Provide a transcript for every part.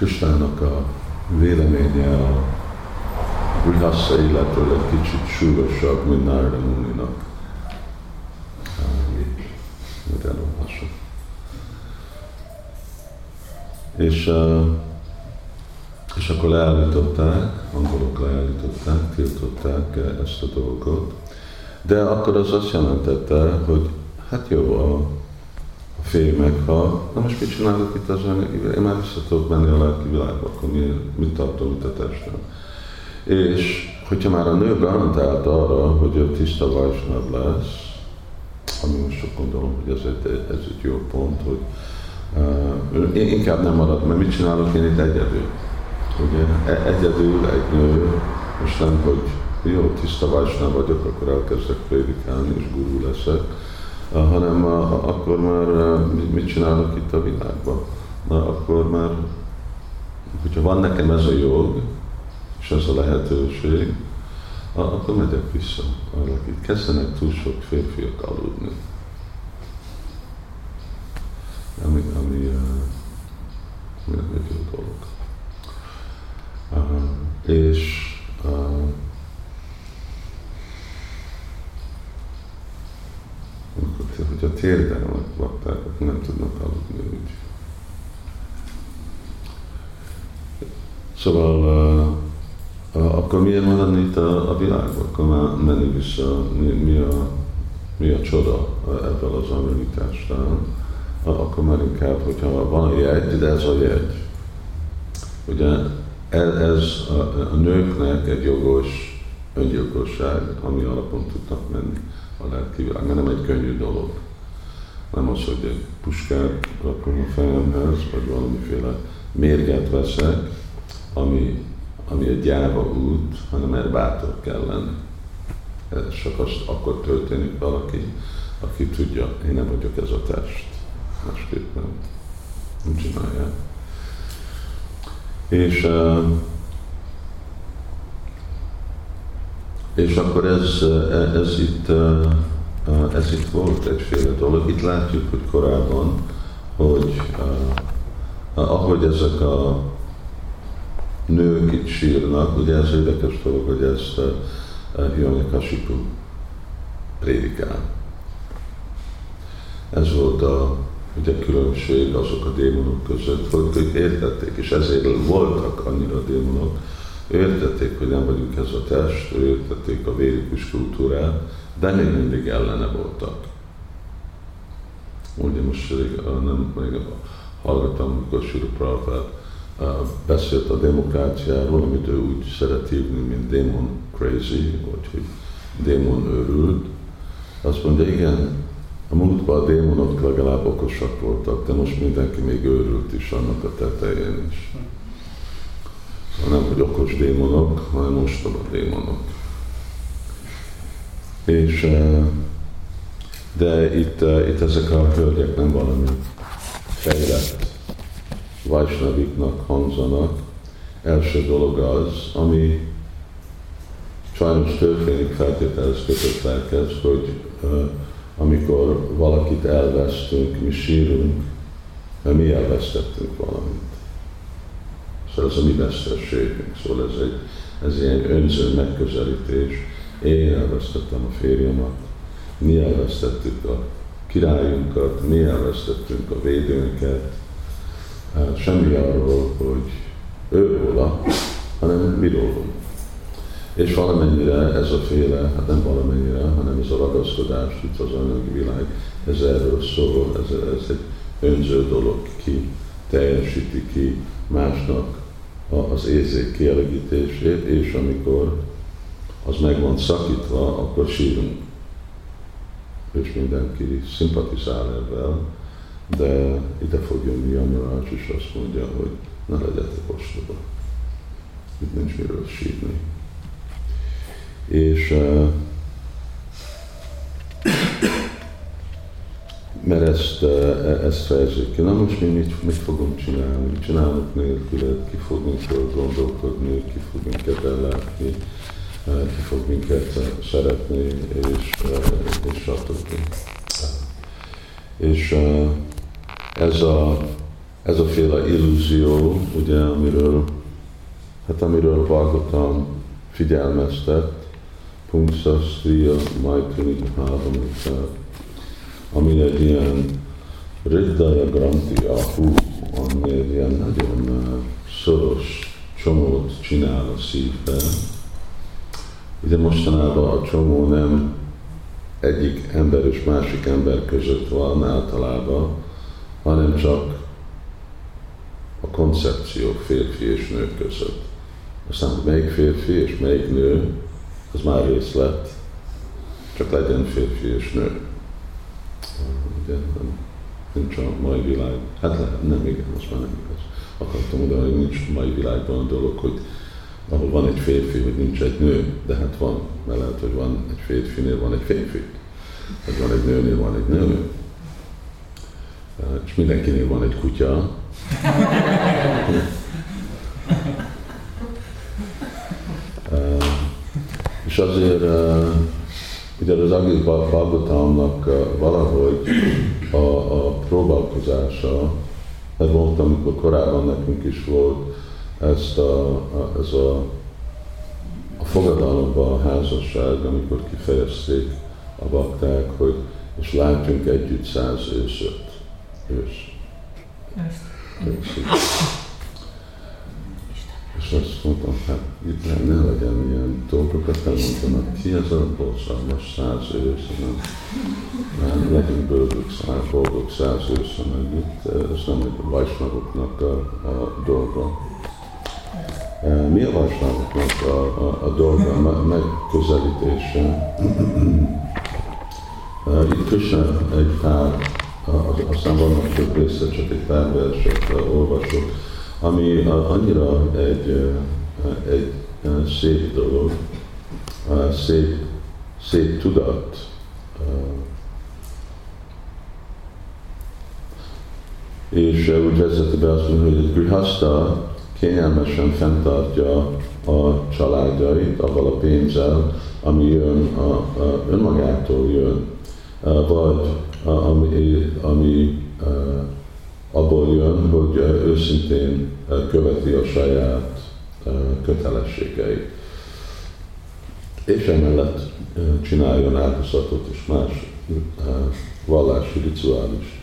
Kristának a véleménye a Grihassa életről egy kicsit súlyosabb, mint Narada Muninak. És, és akkor leállították, angolok leállították, tiltották ezt a dolgot. De akkor az azt jelentette, hogy hát jó, a, a férj meghal, na most mit csinálok itt az én már vissza tudok menni a lelki világba, akkor mi, mit tartom itt a testem. És hogyha már a nő garantált arra, hogy ő tiszta vajsnav lesz, ami most csak gondolom, hogy ez egy, ez egy jó pont, hogy uh, én inkább nem marad, mert mit csinálok én itt egyedül? Ugye, e, egyedül egy nő, most nem, hogy jó, tiszta vajsnav vagyok, akkor elkezdek prédikálni, és gurú leszek, uh, hanem uh, akkor már uh, mit csinálok itt a világban? Na, akkor már, hogyha van nekem ez a jog, és ez a lehetőség, akkor megyek vissza. Itt kezdenek túl sok férfiak aludni. Ami, ami, ami egy jó dolog. Uh, és uh, hogyha térden lakták, akkor nem tudnak aludni úgy. Szóval uh, akkor miért maradni itt a, a világban? Akkor már menni vissza, mi, mi, a, mi a csoda ebből az amerikással? Akkor már inkább, hogyha van a jegy, de ez a jegy. Ugye ez, ez a, a nőknek egy jogos öngyilkosság, ami alapon tudnak menni a lelki világ, mert nem egy könnyű dolog. Nem az, hogy egy puskát rakom a fejemhez, vagy valamiféle mérget veszek, ami ami egy gyáva út, hanem erre bátor kell lenni. Csak azt akkor történik valaki, aki tudja, én nem vagyok ez a test. Másképp nem, nem csinálják. És, és akkor ez, ez, itt, ez itt volt egyféle dolog. Itt látjuk, hogy korábban, hogy ahogy ezek a nők itt sírnak, ugye ez érdekes dolog, hogy ezt a eh, Hiranyakasipu prédikál. Ez volt a ugye, különbség azok a démonok között, hogy ők értették, és ezért voltak annyira démonok, értették, hogy nem vagyunk ez a test, értették a vérikus kultúrát, de még mindig ellene voltak. Ugye most nem, még hallgattam, amikor Sri Prabhupát beszélt a demokráciáról, amit ő úgy szeret hívni, mint demon crazy, vagy hogy démon őrült. Azt mondja, igen, a múltban a démonok legalább okosak voltak, de most mindenki még őrült is annak a tetején is. Nem, hogy okos démonok, hanem mostoba démonok. És, de itt, itt ezek a hölgyek nem valami fejlett Vajsnaviknak hangzanak. Első dolog az, ami sajnos történik feltételez kötött lelkez, hogy uh, amikor valakit elvesztünk, mi sírunk, mert mi elvesztettünk valamit. Szóval ez a mi vesztességünk. Szóval ez egy ez ilyen önző megközelítés. Én elvesztettem a férjemat, mi elvesztettük a királyunkat, mi elvesztettünk a védőnket, semmi arról, hogy ő róla, hanem mi rólunk. És valamennyire ez a féle, hát nem valamennyire, hanem ez a ragaszkodás itt az anyagi világ, ez erről szól, ez, ez egy önző dolog, ki teljesíti ki másnak az érzék kielégítését, és amikor az meg van szakítva, akkor sírunk. És mindenki szimpatizál ebben, de ide fog jönni Jamarás, és azt mondja, hogy ne legyetek ostoba. Itt nincs miről sírni. És uh, mert ezt, uh, ezt fejezik ki. Na most mi mit, mit fogunk csinálni? Csinálunk nélkül? Ki fog minket gondolkodni? Ki fog minket ellátni? Uh, ki fog minket szeretni? És, és stb. És uh, ez a ez a féle illúzió, ugye, amiről, hát amiről Bhagavatam figyelmeztet, Pungsa Sriya Maitri Bhavamita, ami egy ilyen Riddaya Granti Ahu, ami egy ilyen nagyon szoros csomót csinál a szívbe. Ugye mostanában a csomó nem egyik ember és másik ember között van általában, hanem csak a koncepció férfi és nő között. Aztán, melyik férfi és melyik nő, az már részlet, csak legyen férfi és nő. Ugye, nincs a mai világ. Hát lehet, nem igen, most már nem igaz. Akartam mondani, hogy nincs a mai világban a dolog, hogy ahol van egy férfi, hogy nincs egy nő, de hát van, mert lehet, hogy van egy férfinél, van egy férfi, vagy van egy nőnél, van egy nő, és mindenkinél van egy kutya. és azért ugye az Agil Bhagavatamnak valahogy a, a próbálkozása, mert volt, amikor korábban nekünk is volt ezt a, a, ez a, a fogadalomban a házasság, amikor kifejezték a bakták, hogy és látjunk együtt száz őszöt. Ősz. És azt mondtam, hát itt ne, ne legyen ilyen dolgokat, elmondtam, hát ki ez a borzalmas száz ősz, nem, nem legyünk boldog, száz, boldog száz ősz, hanem itt ez nem egy vajsnagoknak a, a dolga. Mi a vajsnagoknak a, a, a dolga, megközelítése? Itt Krishna egy pár, aztán vannak több része, csak egy pár verset olvasok, ami annyira egy, egy szép dolog, szép, szép tudat, és úgy vezeti be azt mondja, hogy egy grihasta kényelmesen fenntartja a családjait avval a pénzzel, ami jön, a, a, önmagától jön, vagy ami, ami abból jön, hogy őszintén követi a saját kötelességeit. És emellett csináljon áldozatot és más vallási rituális.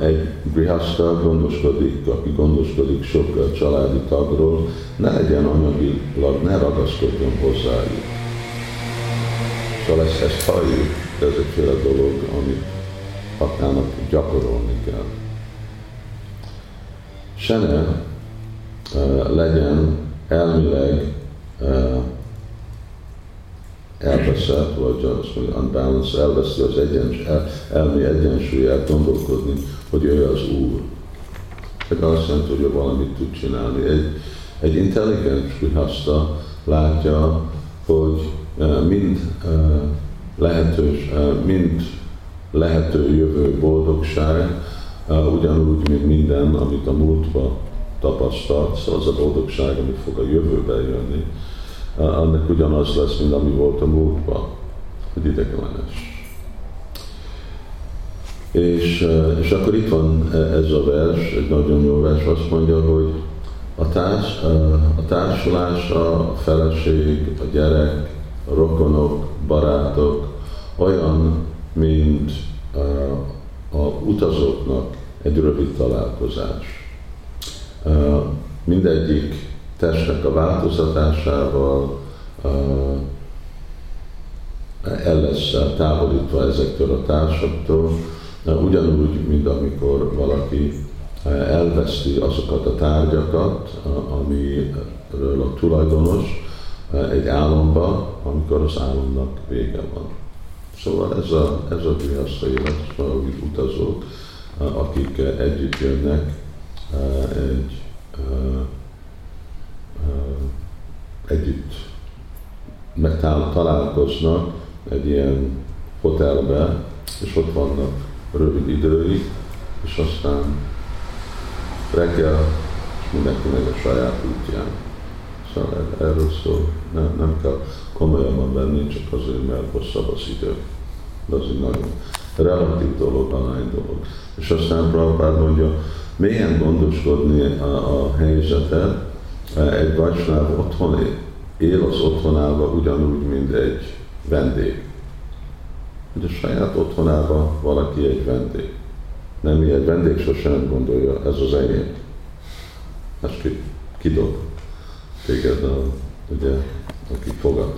Egy grihasta gondoskodik, aki gondoskodik sok családi tagról, ne legyen anyagilag, ne ragaszkodjon hozzájuk. Szóval ezt, ezt halljuk, de ez egyféle dolog, amit paknának gyakorolni kell. Se uh, legyen elmileg uh, elveszett, vagy azt mondja, unbalanced, elveszi az egyens, el, elmi egyensúlyát gondolkodni, hogy ő az Úr. Ez azt jelenti, hogy ő valamit tud csinálni. Egy, egy intelligens grihaszta látja, hogy uh, mind lehetős, mind lehető jövő boldogság, ugyanúgy, mint minden, amit a múltban tapasztalt, szóval az a boldogság, ami fog a jövőbe jönni, annak ugyanaz lesz, mint ami volt a múltban, hogy ideglenes. És, és akkor itt van ez a vers, egy nagyon jó vers, azt mondja, hogy a, társ, a társulás, a feleség, a gyerek, a rokonok, barátok olyan mint a utazóknak egy rövid találkozás. Mindegyik testnek a változatásával el lesz távolítva ezektől a társaktól, ugyanúgy, mint amikor valaki elveszti azokat a tárgyakat, amiről a tulajdonos egy álomba, amikor az álomnak vége van. Szóval ez a, ez a grihaszta élet, valahogy utazók, akik együtt jönnek egy együtt megtalálkoznak egy ilyen hotelbe, és ott vannak rövid időig, és aztán reggel mindenki meg a saját útján. Szóval erről szól, nem, nem kell komolyabban venni, csak azért, mert hosszabb az idő. De az egy nagyon relatív dolog, alány dolog. És aztán Prabhupád mondja, milyen gondoskodni a, a helyzetet, egy vajsnáv otthon él az otthonában ugyanúgy, mint egy vendég. Hogy a saját otthonában valaki egy vendég. Nem egy vendég sosem gondolja, ez az enyém. Ez ki, kidob téged, a, ugye, aki fogad.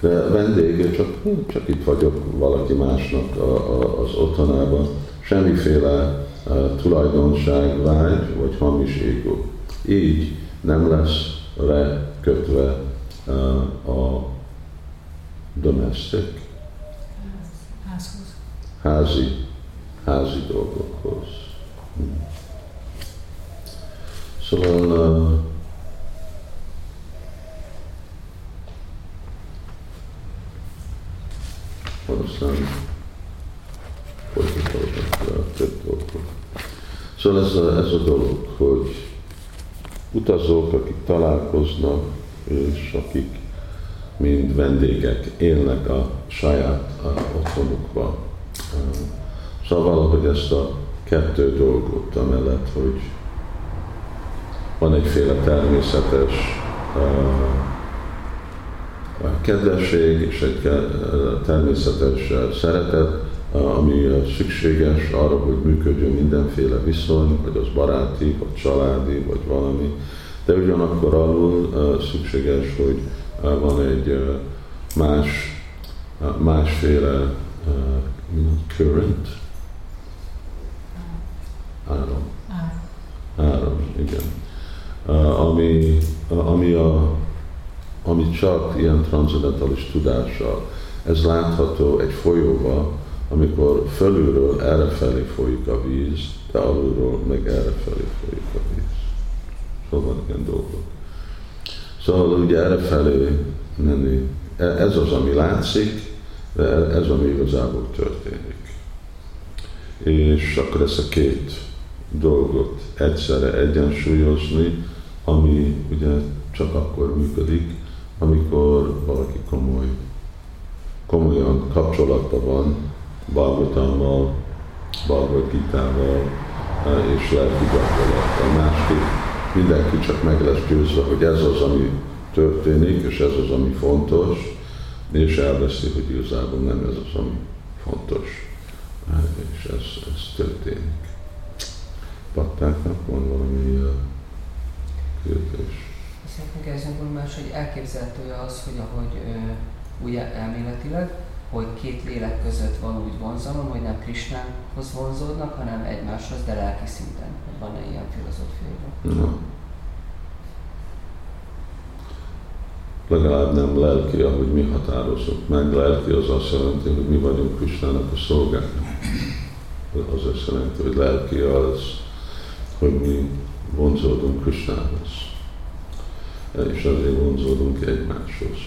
De vendég, csak, csak itt vagyok valaki másnak a, a, az otthonában. Semmiféle uh, tulajdonság, vágy vagy hamis égó. Így nem lesz kötve uh, a domestic, házi, házi dolgokhoz. Szóval uh, aztán folytatódnak több dolgok. Szóval ez a, ez a dolog, hogy utazók, akik találkoznak, és akik mind vendégek élnek a saját a otthonukban. Szóval valahogy ezt a kettő dolgot, amellett, hogy van egyféle természetes kedvesség és egy természetes szeretet, ami szükséges arra, hogy működjön mindenféle viszony, vagy az baráti, vagy családi, vagy valami. De ugyanakkor alul szükséges, hogy van egy más, másféle current, áram. Áram, igen. Ami, ami, a, ami csak ilyen transzendentális tudással. Ez látható egy folyóval, amikor fölülről errefelé folyik a víz, de alulról meg errefelé folyik a víz. Szóval ilyen dolgok. Szóval ugye errefelé menni, e, ez az, ami látszik, de ez, ami igazából történik. És akkor ezt a két dolgot egyszerre egyensúlyozni, ami ugye csak akkor működik, amikor valaki komoly, komolyan kapcsolatban van Bhagavatammal, Bhagavad Gita-val és lelki gyakorlattal. Másképp mindenki csak meg lesz győzve, hogy ez az, ami történik, és ez az, ami fontos, és elveszi, hogy igazából nem ez az, ami fontos. És ez, ez történik. Pattáknak van valami uh, kérdés? Szeretnék kezdeni más, hogy elképzelhető az, hogy ahogy uh, úgy elméletileg, hogy két lélek között van úgy vonzalom, hogy nem Krisnához vonzódnak, hanem egymáshoz, de lelki szinten. Van-e ilyen filozófia? No. Legalább nem lelki, ahogy mi határozunk meg. Lelki az azt jelenti, hogy mi vagyunk Krisnának a szolgák. Az azt jelenti, hogy lelki az, hogy mi vonzódunk Krisnához. És azért vonzódunk egymáshoz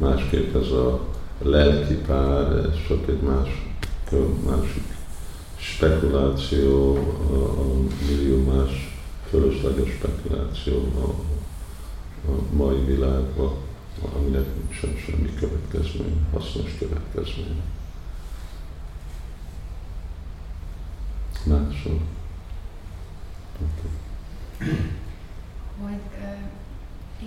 másképp ez a lelki pár, ez csak egy más, másik spekuláció, a, a millió más fölösleges spekuláció a, a mai világban, aminek sem semmi következmény, hasznos következmény. Máshol. Hogy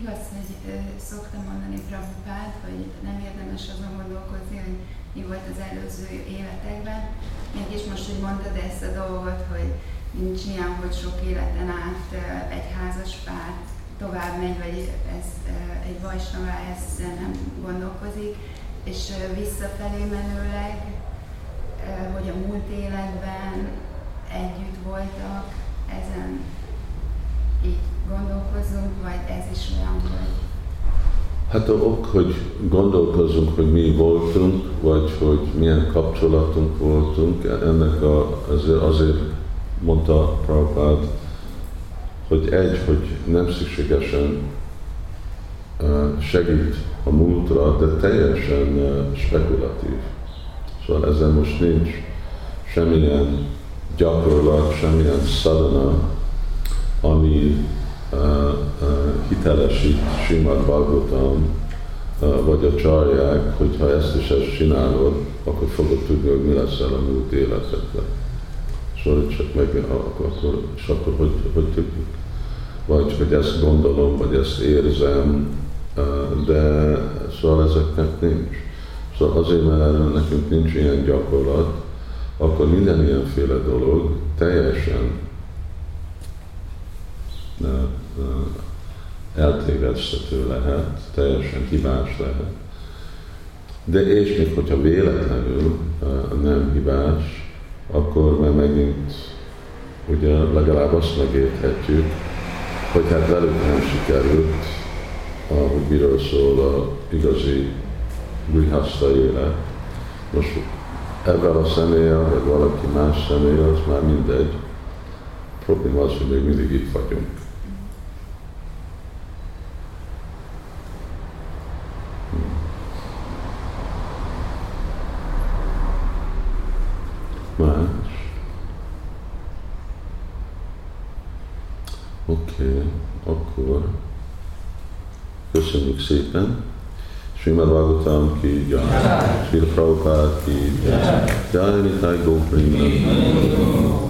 Igaz, hogy ö, szoktam mondani Prabhupád, hogy nem érdemes azon gondolkozni, hogy mi volt az előző életekben. Mégis most, hogy mondtad ezt a dolgot, hogy nincs ilyen, hogy sok életen át egy házas pár tovább megy, vagy ez, egy vajsnavá ezzel nem gondolkozik, és visszafelé menőleg, hogy a múlt életben együtt voltak, ezen így gondolkozunk, vagy ez is olyan, hogy... Hát a ok, hogy gondolkozunk, hogy mi voltunk, vagy hogy milyen kapcsolatunk voltunk, ennek a, azért, azért mondta Prabhupád, hogy egy, hogy nem szükségesen segít a múltra, de teljesen spekulatív. Szóval ezzel most nincs semmilyen gyakorlat, semmilyen szadana, ami hitelesít Simad Bhagavatam vagy a csarják, hogyha ezt is ezt csinálod, akkor fogod tudni, hogy mi lesz el a múlt életedben. Szóval csak meg, akkor, és akkor hogy, hogy tudjuk? Vagy hogy ezt gondolom, vagy ezt érzem, de szóval ezeknek nincs. Szóval azért, mert nekünk nincs ilyen gyakorlat, akkor minden ilyenféle dolog teljesen eltévesztető lehet, teljesen hibás lehet. De és még hogyha véletlenül nem hibás, akkor már megint ugye legalább azt megérthetjük, hogy hát velük nem sikerült, ahogy miről szól a igazi grihaszta élet. Most ebben a személlyel, vagy valaki más személlyel, az már mindegy. A probléma az, hogy még mindig itt vagyunk. Más. Oké, okay, akkor köszönjük szépen. Srimad Bhagavatam ki jai, Srila Prabhupada ki jai, Jai Nitai Goprinda.